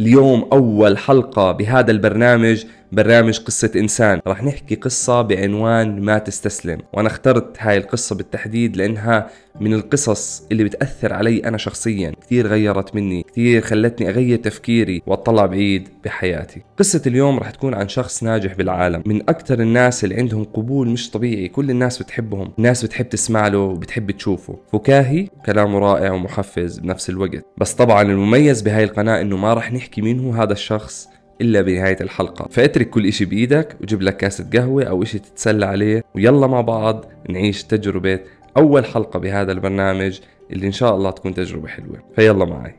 اليوم أول حلقة بهذا البرنامج. برنامج قصة إنسان. رح نحكي قصة بعنوان ما تستسلم وأنا اخترت هاي القصة بالتحديد لأنها من القصص اللي بتأثر علي أنا شخصيا. كثير غيرت مني كثير خلتني أغير تفكيري وأطلع بعيد بحياتي. قصة اليوم رح تكون عن شخص ناجح بالعالم. من أكثر الناس اللي عندهم قبول مش طبيعي. كل الناس بتحبهم. الناس بتحب تسمع له وبتحب تشوفه. فكاهي كلامه رائع ومحفز بنفس الوقت. بس طبعا المميز بهاي القناة إنه ما رح نحكي مين هو هذا الشخص إلا بنهاية الحلقة. فاترك كل إشي بإيدك وجيب لك كاسة قهوة أو إشي تتسلى عليه ويلا مع بعض نعيش تجربة أول حلقة بهذا البرنامج اللي إن شاء الله تكون تجربة حلوة. فيلا معي.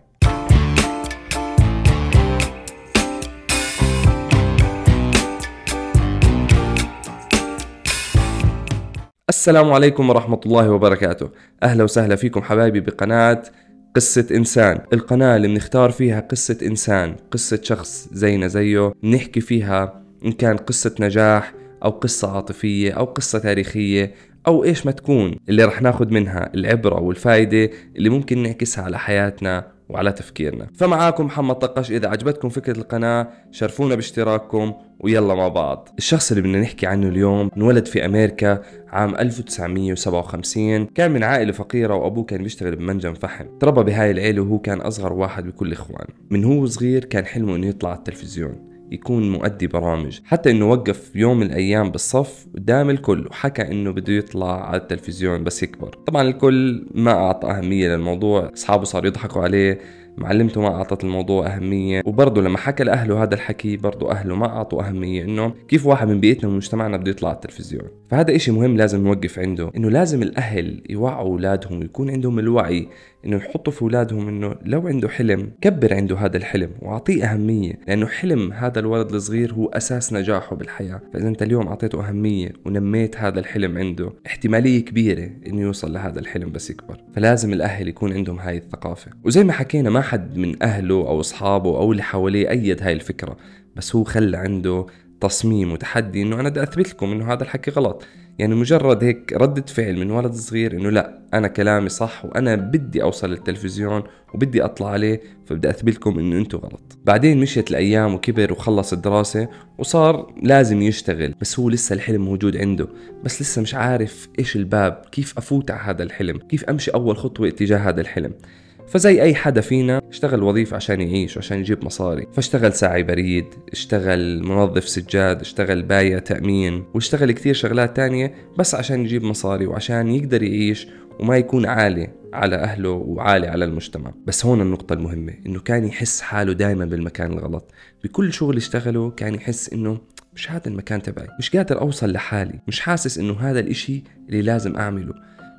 السلام عليكم ورحمة الله وبركاته. أهلا وسهلا فيكم حبايبي بقناة قصة إنسان. القناة اللي بنختار فيها قصة إنسان قصة شخص زينا زيه نحكي فيها إن كان قصة نجاح أو قصة عاطفية أو قصة تاريخية أو إيش ما تكون. اللي رح ناخد منها العبرة والفايدة اللي ممكن نعكسها على حياتنا وعلى تفكيرنا. فمعاكم محمد طقش إذا عجبتكم فكرة القناة شرفونا باشتراككم ويلا مع بعض. الشخص اللي بدنا نحكي عنه اليوم انولد في أمريكا عام 1957 كان من عائلة فقيرة وأبوه كان بيشتغل بمنجم فحم. تربى بهاي العيلة وهو كان أصغر واحد بكل إخوانه من هو صغير كان حلمه إنه يطلع على التلفزيون. يكون مؤدي برامج. حتى إنه وقف يوم من الأيام بالصف قدام الكل وحكى إنه بده يطلع على التلفزيون بس يكبر. طبعا الكل ما أعطى أهمية للموضوع أصحابه صاروا يضحكوا عليه. معلمته ما أعطت الموضوع أهمية. وبرضه لما حكى لأهله هذا الحكي برضه أهله ما أعطوا أهمية إنه كيف واحد من بيئتنا ومن مجتمعنا بده يطلع على التلفزيون. فهذا إشي مهم لازم نوقف عنده إنه لازم الأهل يوعوا أولادهم ويكون عندهم الوعي إنه يحطوا في أولادهم إنه لو عنده حلم كبر عنده هذا الحلم وأعطيه أهمية لأنه حلم هذا الولد الصغير هو أساس نجاحه بالحياة. فإذا أنت اليوم أعطيته أهمية ونميت هذا الحلم عنده احتمالية كبيرة إنه يوصل لهذا الحلم بس يكبر. فلازم الأهل يكون عندهم هاي الثقافة. وزي ما حكينا ما حد من أهله أو أصحابه أو اللي حواليه أيد هاي الفكرة بس هو خلى عنده تصميم وتحدي إنه أنا بدي أثبت لكم إنه هذا الحكي غلط. يعني مجرد هيك ردة فعل من ولد صغير إنه لا أنا كلامي صح وأنا بدي أوصل للتلفزيون وبدي أطلع عليه فبدي أثبت لكم إنه أنتم غلط. بعدين مشيت الأيام وكبر وخلص الدراسة وصار لازم يشتغل بس هو لسه الحلم موجود عنده. بس لسه مش عارف إيش الباب كيف أفوت على هذا الحلم؟ كيف أمشي أول خطوة اتجاه هذا الحلم؟ فزي أي حدا فينا اشتغل وظيفة عشان يعيش وعشان يجيب مصاري. فاشتغل ساعي بريد اشتغل منظف سجاد اشتغل بايع تأمين واشتغل كثير شغلات تانية بس عشان يجيب مصاري وعشان يقدر يعيش وما يكون عالي على أهله وعالي على المجتمع. بس هون النقطة المهمة إنه كان يحس حاله دائما بالمكان الغلط. بكل شغل اشتغله كان يحس إنه مش هذا المكان تبعي مش قادر أوصل لحالي مش حاسس إنه هذا الإشي اللي لازم أعمله.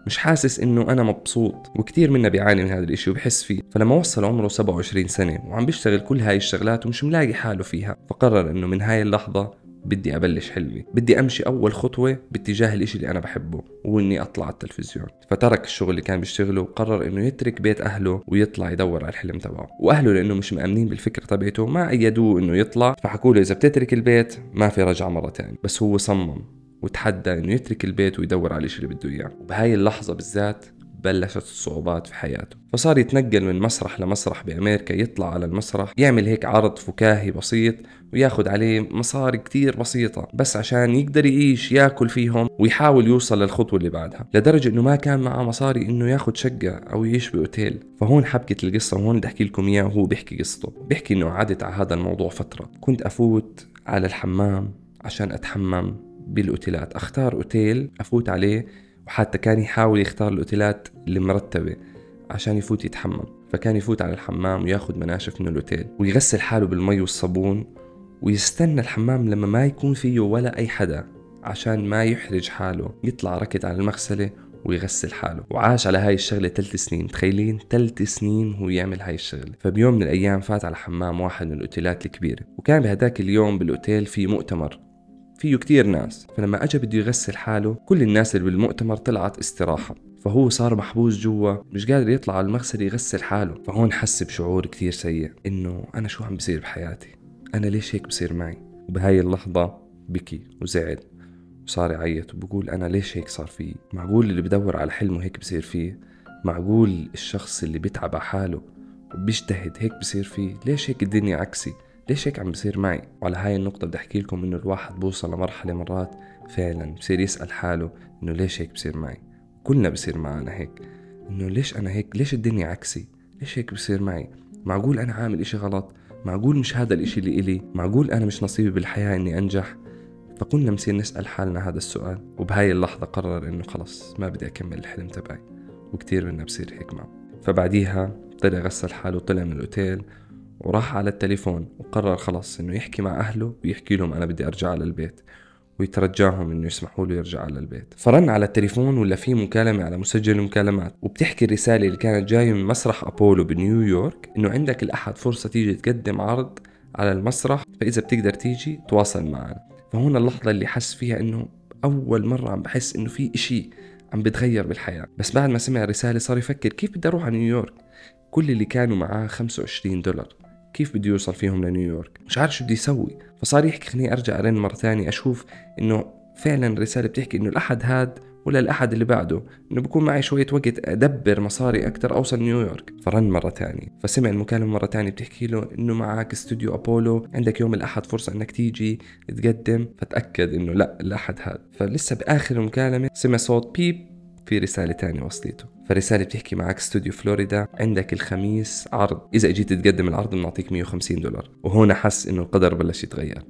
مش حاسس إنه أنا مبسوط وكثير منا بيعاني من هذا الإشي وبحس فيه. فلما وصل عمره 27 سنة وعم بيشتغل كل هاي الشغلات ومش ملاقي حاله فيها فقرر إنه من هاي اللحظة بدي أبلش حلمي. بدي أمشي أول خطوة باتجاه الإشي اللي أنا بحبه واني أطلع على التلفزيون. فترك الشغل اللي كان بيشتغله وقرر إنه يترك بيت أهله ويطلع يدور على الحلم تبعه. وأهله لأنه مش مأمنين بالفكرة تبعته ما أيدوه إنه يطلع. فحكوا له إذا بتترك البيت ما في رجعة مرة ثانية بس هو صمم. وتحدى إنه يترك البيت ويدور على الشيء اللي بده إياه. وبهاي اللحظة بالذات بلشت الصعوبات في حياته. فصار يتنقل من مسرح لمسرح بأمريكا يطلع على المسرح يعمل هيك عرض فكاهي بسيط وياخد عليه مصاري كتير بسيطة بس عشان يقدر يعيش ياكل فيهم ويحاول يوصل للخطوة اللي بعدها. لدرجة إنه ما كان معه مصاري إنه ياخد شقة أو يعيش بأوتيل. فهون حبكة القصة وهون بدي أحكي لكم إياه وهو بيحكي قصته. بيحكي إنه عدت على هذا الموضوع فترة. كنت أفوت على الحمام عشان أتحمم. بالأوتيلات. أختار أوتيل أفوت عليه وحتى كان يحاول يختار الأوتيلات المرتبة عشان يفوت يتحمم. فكان يفوت على الحمام وياخد مناشف من الأوتيل ويغسل حاله بالمي والصابون ويستنى الحمام لما ما يكون فيه ولا أي حدا عشان ما يحرج حاله. يطلع ركض على المغسلة ويغسل حاله وعاش على هاي الشغلة ثلاث سنين. تخيلين ثلاث سنين هو يعمل هاي الشغلة. فبيوم من الأيام فات على حمام واحد من الأوتيلات الكبيرة وكان بهداك اليوم بالأوتيل في مؤتمر. فيه كتير ناس. فلما اجى بده يغسل حاله كل الناس اللي بالمؤتمر طلعت استراحة. فهو صار محبوس جوا مش قادر يطلع على المغسل يغسل حاله. فهون حس بشعور كتير سيء إنه أنا شو عم بصير بحياتي؟ أنا ليش هيك بصير معي؟ وبهاي اللحظة بكي وزعل وصار يعيط وبقول أنا ليش هيك صار فيي؟ معقول اللي بدور على حلمه هيك بصير فيه معقول الشخص اللي بيتعب على حاله وبيجتهد هيك بصير فيه ليش هيك الدنيا عكسي؟ ليش هيك عم بصير معي؟ وعلى هاي النقطة بدي أحكي لكم إنه الواحد بوصل لمرحلة مرات فعلا بصير يسأل حاله إنه ليش هيك بصير معي؟ كلنا بصير معنا هيك. إنه ليش أنا هيك؟ ليش الدنيا عكسي؟ ليش هيك بصير معي؟ معقول أنا عامل إشي غلط؟ معقول مش هذا الإشي اللي إلي؟ معقول أنا مش نصيبي بالحياة إني أنجح؟ فكنا بنصير نسأل حالنا هذا السؤال وبهاي اللحظة قرر إنه خلص ما بدي أكمل الحلم تبعي وكتير منا بصير هيك معه. فبعديها طلع غسل حاله وطلع من الأوتيل وراح على التليفون وقرر خلص إنه يحكي مع أهله ويحكي لهم أنا بدي أرجع على البيت ويترجاهم إنه يسمحوا له يرجع على البيت فرن على التليفون ولا في مكالمة على مسجل المكالمات وبتحكي الرسالة اللي كانت جاية من مسرح أبولو بنيويورك إنه عندك الأحد فرصة تيجي تقدم عرض على المسرح فإذا بتقدر تيجي تواصل معنا فهنا اللحظة اللي حس فيها إنه أول مرة عم بحس إنه في إشي عم بتغير بالحياة. بس بعد ما سمع الرسالة صار يفكر كيف بدي أروح على نيويورك كل اللي كانوا معاه 25 دولار. كيف بده يوصل فيهم لنيويورك؟ مش عارف شو بده يسوي. فصار يحكي خليني أرجع أرن مرة ثانية أشوف إنه فعلا الرسالة بتحكي إنه الأحد هاد ولا الأحد اللي بعده إنه بكون معي شوية وقت أدبر مصاري أكثر أوصل نيويورك. فرن مرة ثانية فسمع المكالمة مرة ثانية بتحكي له إنه معك استوديو أبولو عندك يوم الأحد فرصة إنك تيجي تقدم. فتأكد إنه لا الأحد هذا فلسه بآخر المكالمة سمع صوت بيب في رسالة تانية وصلته. فرسالة بتحكي معك استوديو فلوريدا عندك الخميس عرض. إذا إجيت تقدم العرض بنعطيك 150 دولار. وهون حس إنه القدر بلش يتغير.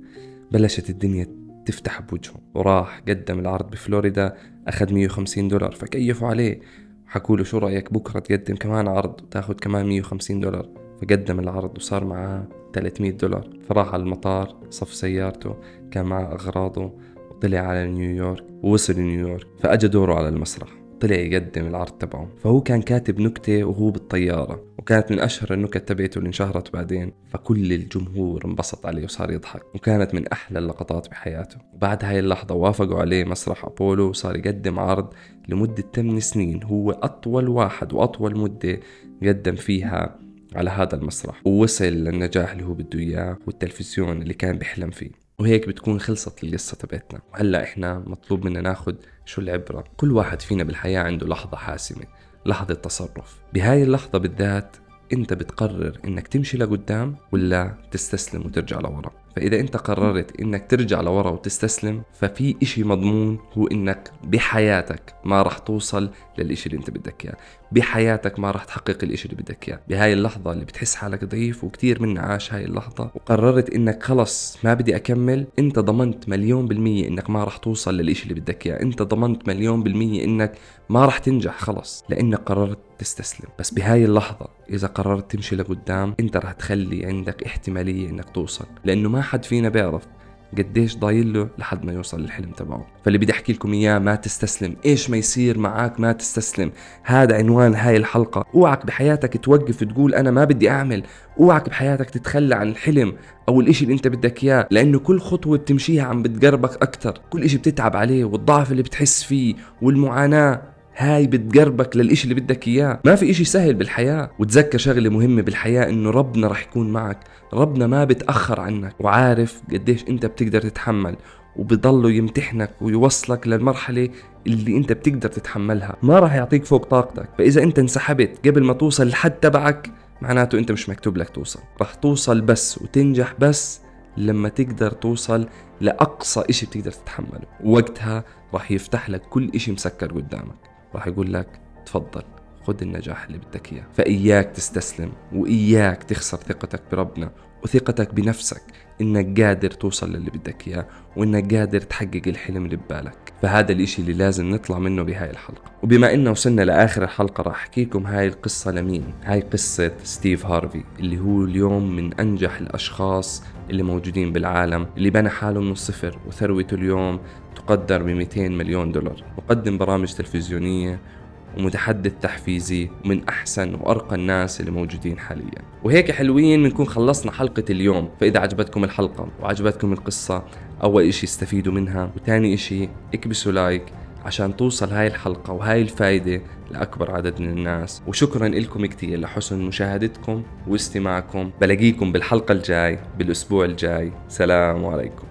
بلشت الدنيا تفتح بوجهه وراح قدم العرض بفلوريدا أخذ 150 دولار. فكيفوا عليه؟ حكوا له شو رأيك بكرة تقدم كمان عرض وتاخذ كمان 150 دولار. فقدم العرض وصار معاه 300 دولار. فراح على المطار صف سيارته كان معه أغراضه وطلع على نيويورك ووصل نيويورك فأجا دوره على المسرح. طلع يقدم العرض تبعه. فهو كان كاتب نكتة وهو بالطيارة وكانت من أشهر النكت تبعته اللي انشهرت بعدين. فكل الجمهور انبسط عليه وصار يضحك وكانت من أحلى اللقطات بحياته. وبعد هاي اللحظة وافقوا عليه مسرح أبولو وصار يقدم عرض لمدة 8 سنين. هو أطول واحد وأطول مدة قدم فيها على هذا المسرح. ووصل للنجاح اللي هو بده إياه والتلفزيون اللي كان بيحلم فيه. وهيك بتكون خلصت القصة تبعتنا. وهلا إحنا مطلوب منا ناخد شو العبرة. كل واحد فينا بالحياة عنده لحظة حاسمة لحظة تصرف. بهاي اللحظة بالذات أنت بتقرر إنك تمشي لقدام ولا تستسلم وترجع لورا. فإذا أنت قررت إنك ترجع لورا وتستسلم ففي إشي مضمون هو إنك بحياتك ما رح توصل للإشي اللي أنت بدك إياه. بحياتك ما رح تحقق الإشي اللي بدك إياه. بهاي اللحظة اللي بتحس حالك ضعيف وكتير منا عاش هاي اللحظة وقررت إنك خلص ما بدي أكمل أنت ضمنت مليون بالمية إنك ما رح توصل للإشي اللي بدك إياه. أنت ضمنت مليون بالمية إنك ما رح تنجح خلص لأنك قررت تستسلم. بس بهاي اللحظة إذا قررت تمشي لقدام أنت رح تخلي عندك احتمالية إنك توصل. لأنه ما حد فينا بيعرف قديش ضايل له لحد ما يوصل للحلم تبعه. فاللي بدي أحكي لكم إياه ما تستسلم. إيش ما يصير معك ما تستسلم. هذا عنوان هاي الحلقة. أوعك بحياتك توقف تقول أنا ما بدي أعمل. أوعك بحياتك تتخلى عن الحلم أو الإشي اللي أنت بدك إياه. لأنه كل خطوة بتمشيها عم بتقربك أكتر. كل إشي بتتعب عليه والضعف اللي بتحس فيه والمعاناة. هاي بتقربك للإشي اللي بدك إياه. ما في إشي سهل بالحياة. وتذكر شغلة مهمة بالحياة إنه ربنا رح يكون معك. ربنا ما بتأخر عنك. وعارف قديش أنت بتقدر تتحمل. وبضله يمتحنك ويوصلك للمرحلة اللي أنت بتقدر تتحملها. ما راح يعطيك فوق طاقتك. فإذا أنت انسحبت قبل ما توصل لحد تبعك معناته أنت مش مكتوب لك توصل. راح توصل بس وتنجح بس لما تقدر توصل لأقصى إشي بتقدر تتحمله. وقتها راح يفتح لك كل إشي مسكر قدامك. راح يقول لك تفضل خذ النجاح اللي بدك إياه. فإياك تستسلم وإياك تخسر ثقتك بربنا وثقتك بنفسك إنك قادر توصل للي بدك إياه وإنك قادر تحقق الحلم اللي ببالك. فهذا الإشي اللي لازم نطلع منه بهاي الحلقة. وبما إنه وصلنا لآخر الحلقة راح احكي لكم هاي القصة لمين؟ هاي قصة ستيف هارفي اللي هو اليوم من أنجح الأشخاص اللي موجودين بالعالم اللي بنى حاله من الصفر وثروته اليوم تقدر ب 200 مليون دولار. مقدم برامج تلفزيونية ومتحدث تحفيزي من أحسن وأرقى الناس اللي موجودين حاليا. وهيك حلوين بنكون خلصنا حلقة اليوم. فإذا عجبتكم الحلقة وعجبتكم القصة أول إشي استفيدوا منها وتاني إشي اكبسوا لايك عشان توصل هاي الحلقة وهاي الفايدة لأكبر عدد من الناس. وشكرا لكم كتير لحسن مشاهدتكم واستماعكم. بلاقيكم بالحلقة الجاي بالأسبوع الجاي. سلام عليكم.